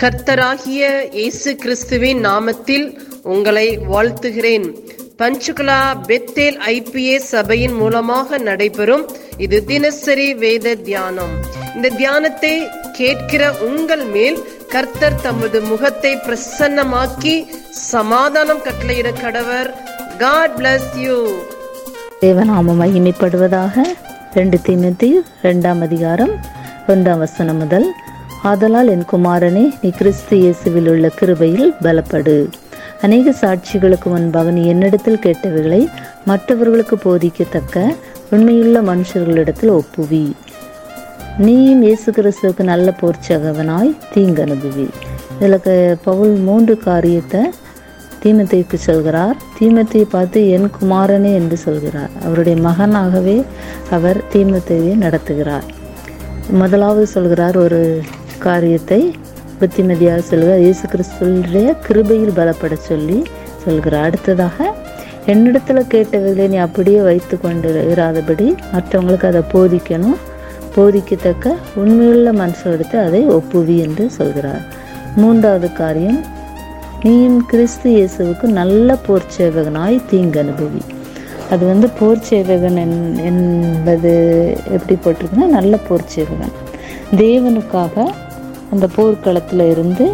கர்த்தராகிய இயேசு கிறிஸ்துவின் நாமத்தில் உங்களை வாழ்த்துகிறேன். பஞ்சுகுலா பெத்தேல் ஐபிஏ சபையின் மூலமாக நடைபெறும் இது தினசரி வேத தியானம். இந்த தியானத்தை கேட்கிற உங்கள் மேல் கர்த்தர் தமது முகத்தை பிரசன்னமாக்கி சமாதானம் கட்டளையிட கடவர். காட் பிளஸ் யூ தேவநாமம் மகிமைப்படுவதாக ரெண்டு தீமத்தி ரெண்டாம் அதிகாரம் ஒன்றாம் வசனம் முதல் ஆதலால் என் குமாரனே நீ கிறிஸ்து இயேசுவில் உள்ள கிருபையில் பலப்படு. அநேக சாட்சிகளுக்கு முன்பாக நீ என்னிடத்தில் கேட்டவைகளை மற்றவர்களுக்கு போதிக்கத்தக்க உண்மையுள்ள மனுஷர்களிடத்தில் ஒப்புவி. நீயும் இயேசு கிறிஸ்துவுக்கு நல்ல போர்ச்சகவனாய் தீங்கு அனுபவி. இதில் பவுல் மூன்று காரியத்தை தீமத்தைக்கு சொல்கிறார். தீமத்தையை பார்த்து என் குமாரனே என்று சொல்கிறார். அவருடைய மகனாகவே அவர் தீமத்தையை நடத்துகிறார். முதலாவது சொல்கிறார் ஒரு காரியத்தை புத்திமதியாக சொல்கிறார் இயேசு கிறிஸ்துடைய கிருபையில் பலப்பட சொல்லி சொல்கிறார். அடுத்ததாக என்னிடத்தில் கேட்டவர்களை நீ அப்படியே வைத்து கொண்டு இராதபடி மற்றவங்களுக்கு அதை போதிக்கணும். போதிக்கத்தக்க உண்மையுள்ள மனசு எடுத்து அதை ஒப்புவி என்று சொல்கிறார். மூன்றாவது காரியம் நீயும் கிறிஸ்து இயேசுவுக்கு நல்ல போர் சேவகனாய் தீங்கு அனுபவி. அது வந்து போர் சேவகன் என்- என்பது எப்படி போட்டிருக்குன்னா நல்ல போர் சேவகன். தேவனுக்காக அந்த போர்க்களத்தில் இருந்து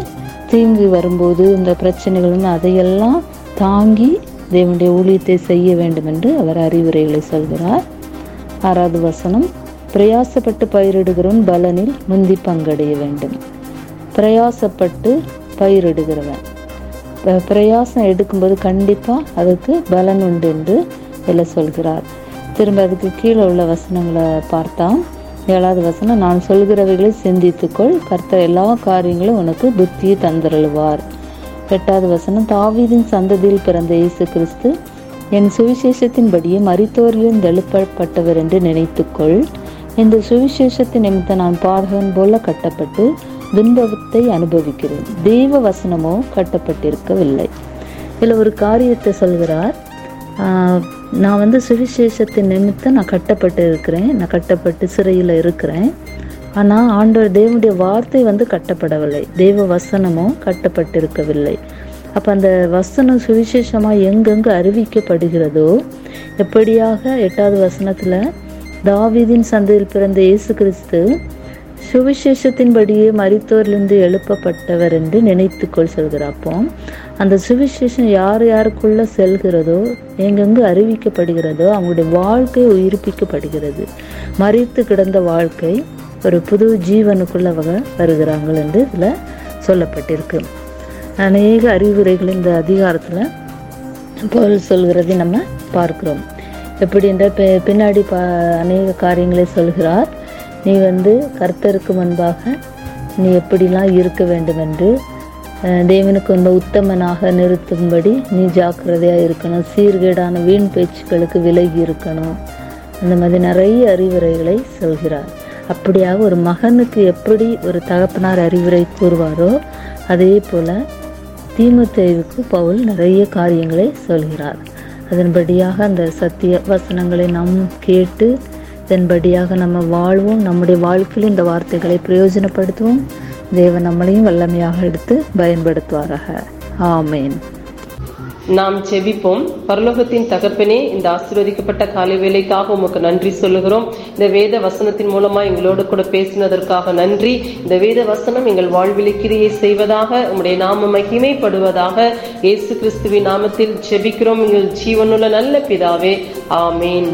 தீங்கு வரும்போது இந்த பிரச்சனைகள் அதையெல்லாம் தாங்கி தேவனுடைய ஊழியத்தை செய்ய வேண்டும் என்று அவர் அறிவுரைகளை சொல்கிறார். ஆறாவது வசனம் பிரயாசப்பட்டு பயிரிடுகிறவன் பலனில் முந்தி பங்கடைய வேண்டும். பிரயாசப்பட்டு பயிரிடுகிறவன். பிரயாசம் எடுக்கும்போது கண்டிப்பாக அதுக்கு பலன் உண்டு என்று சொல்கிறார். திரும்ப அதுக்கு கீழே உள்ள வசனங்களை பார்த்தா ஏழாவது வசனம் நான் சொல்கிறவைகளை சிந்தித்துக்கொள் கர்த்தர் எல்லா காரியங்களும் உனக்கு புத்தியை தந்தருளுவார். எட்டாவது வசனம் தாவீதின் சந்ததியில் பிறந்த இயேசு கிறிஸ்து என் சுவிசேஷத்தின்படியே மறித்தோரிலும் எழுப்பப்பட்டவர் என்று நினைத்துக்கொள். இந்த சுவிசேஷத்தின் நிமித்த நான் பாதகன் போல கட்டப்பட்டு துன்பத்தை அனுபவிக்கிறேன். தெய்வ வசனமோ கட்டப்பட்டிருக்கவில்லை. இதில் ஒரு காரியத்தை சொல்கிறார். நான் வந்து சுவிசேஷத்தின் நிமித்தம் நான் கட்டப்பட்டு இருக்கிறேன். நான் கட்டப்பட்டு சிறையில் இருக்கிறேன். ஆனால் ஆண்டவர் தேவனுடைய வார்த்தை வந்து கட்டப்படவில்லை. தெய்வ வசனமும் கட்டப்பட்டிருக்கவில்லை. அப்போ அந்த வசனம் சுவிசேஷமாக எங்கெங்கு அறிவிக்கப்படுகிறதோ எப்படியாக எட்டாவது வசனத்தில் தாவீதின் சந்தையில் பிறந்த இயேசு கிறிஸ்து சுவிசேஷத்தின்படியே மறித்தோர்லேருந்து எழுப்பப்பட்டவர் என்று நினைத்துக்கொள் சொல்கிறார். அப்போ அந்த சுவிசேஷம் யார் யாருக்குள்ள செல்கிறதோ எங்கெங்கு அறிவிக்கப்படுகிறதோ அவங்களுடைய வாழ்க்கை உயிர்ப்பிக்கப்படுகிறது. மறித்து கிடந்த வாழ்க்கை ஒரு புது ஜீவனுக்குள்ள அவங்க வருகிறாங்கள் என்று இதில் சொல்லப்பட்டிருக்கு. அநேக அறிவுரைகள் இந்த அதிகாரத்தில் பவுல் சொல்கிறதை நம்ம பார்க்கிறோம். எப்படி என்றால் பின்னாடி பா அநேக காரியங்களை சொல்கிறார். நீ வந்து கர்த்தருக்கு முன்பாக நீ எப்படிலாம் இருக்க வேண்டும் என்று தேவனுக்கு வந்து உத்தமனாக நிறுத்தும்படி நீ ஜாக்கிரதையாக இருக்கணும். சீர்கேடான வீண் பேச்சுக்களுக்கு விலகி இருக்கணும். அந்த மாதிரி நிறைய அறிவுரைகளை சொல்கிறார். அப்படியாக ஒரு மகனுக்கு எப்படி ஒரு தகப்பனார் அறிவுரை கூறுவாரோ அதே போல் தீமுத்தேவுக்கு பவுல் நிறைய காரியங்களை சொல்கிறார். அதன்படியாக அந்த சத்திய வசனங்களை நாம் கேட்டு இதன்படியாக நம்ம வாழ்வோம். நம்முடைய வாழ்க்கையில் இந்த வார்த்தைகளை பிரயோஜனப்படுத்துவோம். தேவன் நம்மளையும் வல்லமையாக எடுத்து பயன்படுத்துவாராக. ஆமேன். நாம் செவிப்போம் பரலோகத்தின் தகப்பனே இந்த ஆசீர்வதிக்கப்பட்ட காலை வேலைக்காக உமக்கு நன்றி சொல்லுகிறோம். இந்த வேத வசனத்தின் மூலமா எங்களோடு கூட பேசினதற்காக நன்றி. இந்த வேத வசனம் எங்கள் வாழ்வில் கிரியை செய்வதாக உங்களுடைய நாம மகிமைப்படுவதாக இயேசு கிறிஸ்துவின் நாமத்தில் செபிக்கிறோம் எங்கள் ஜீவனுள்ள நல்ல பிதாவே. ஆமேன்.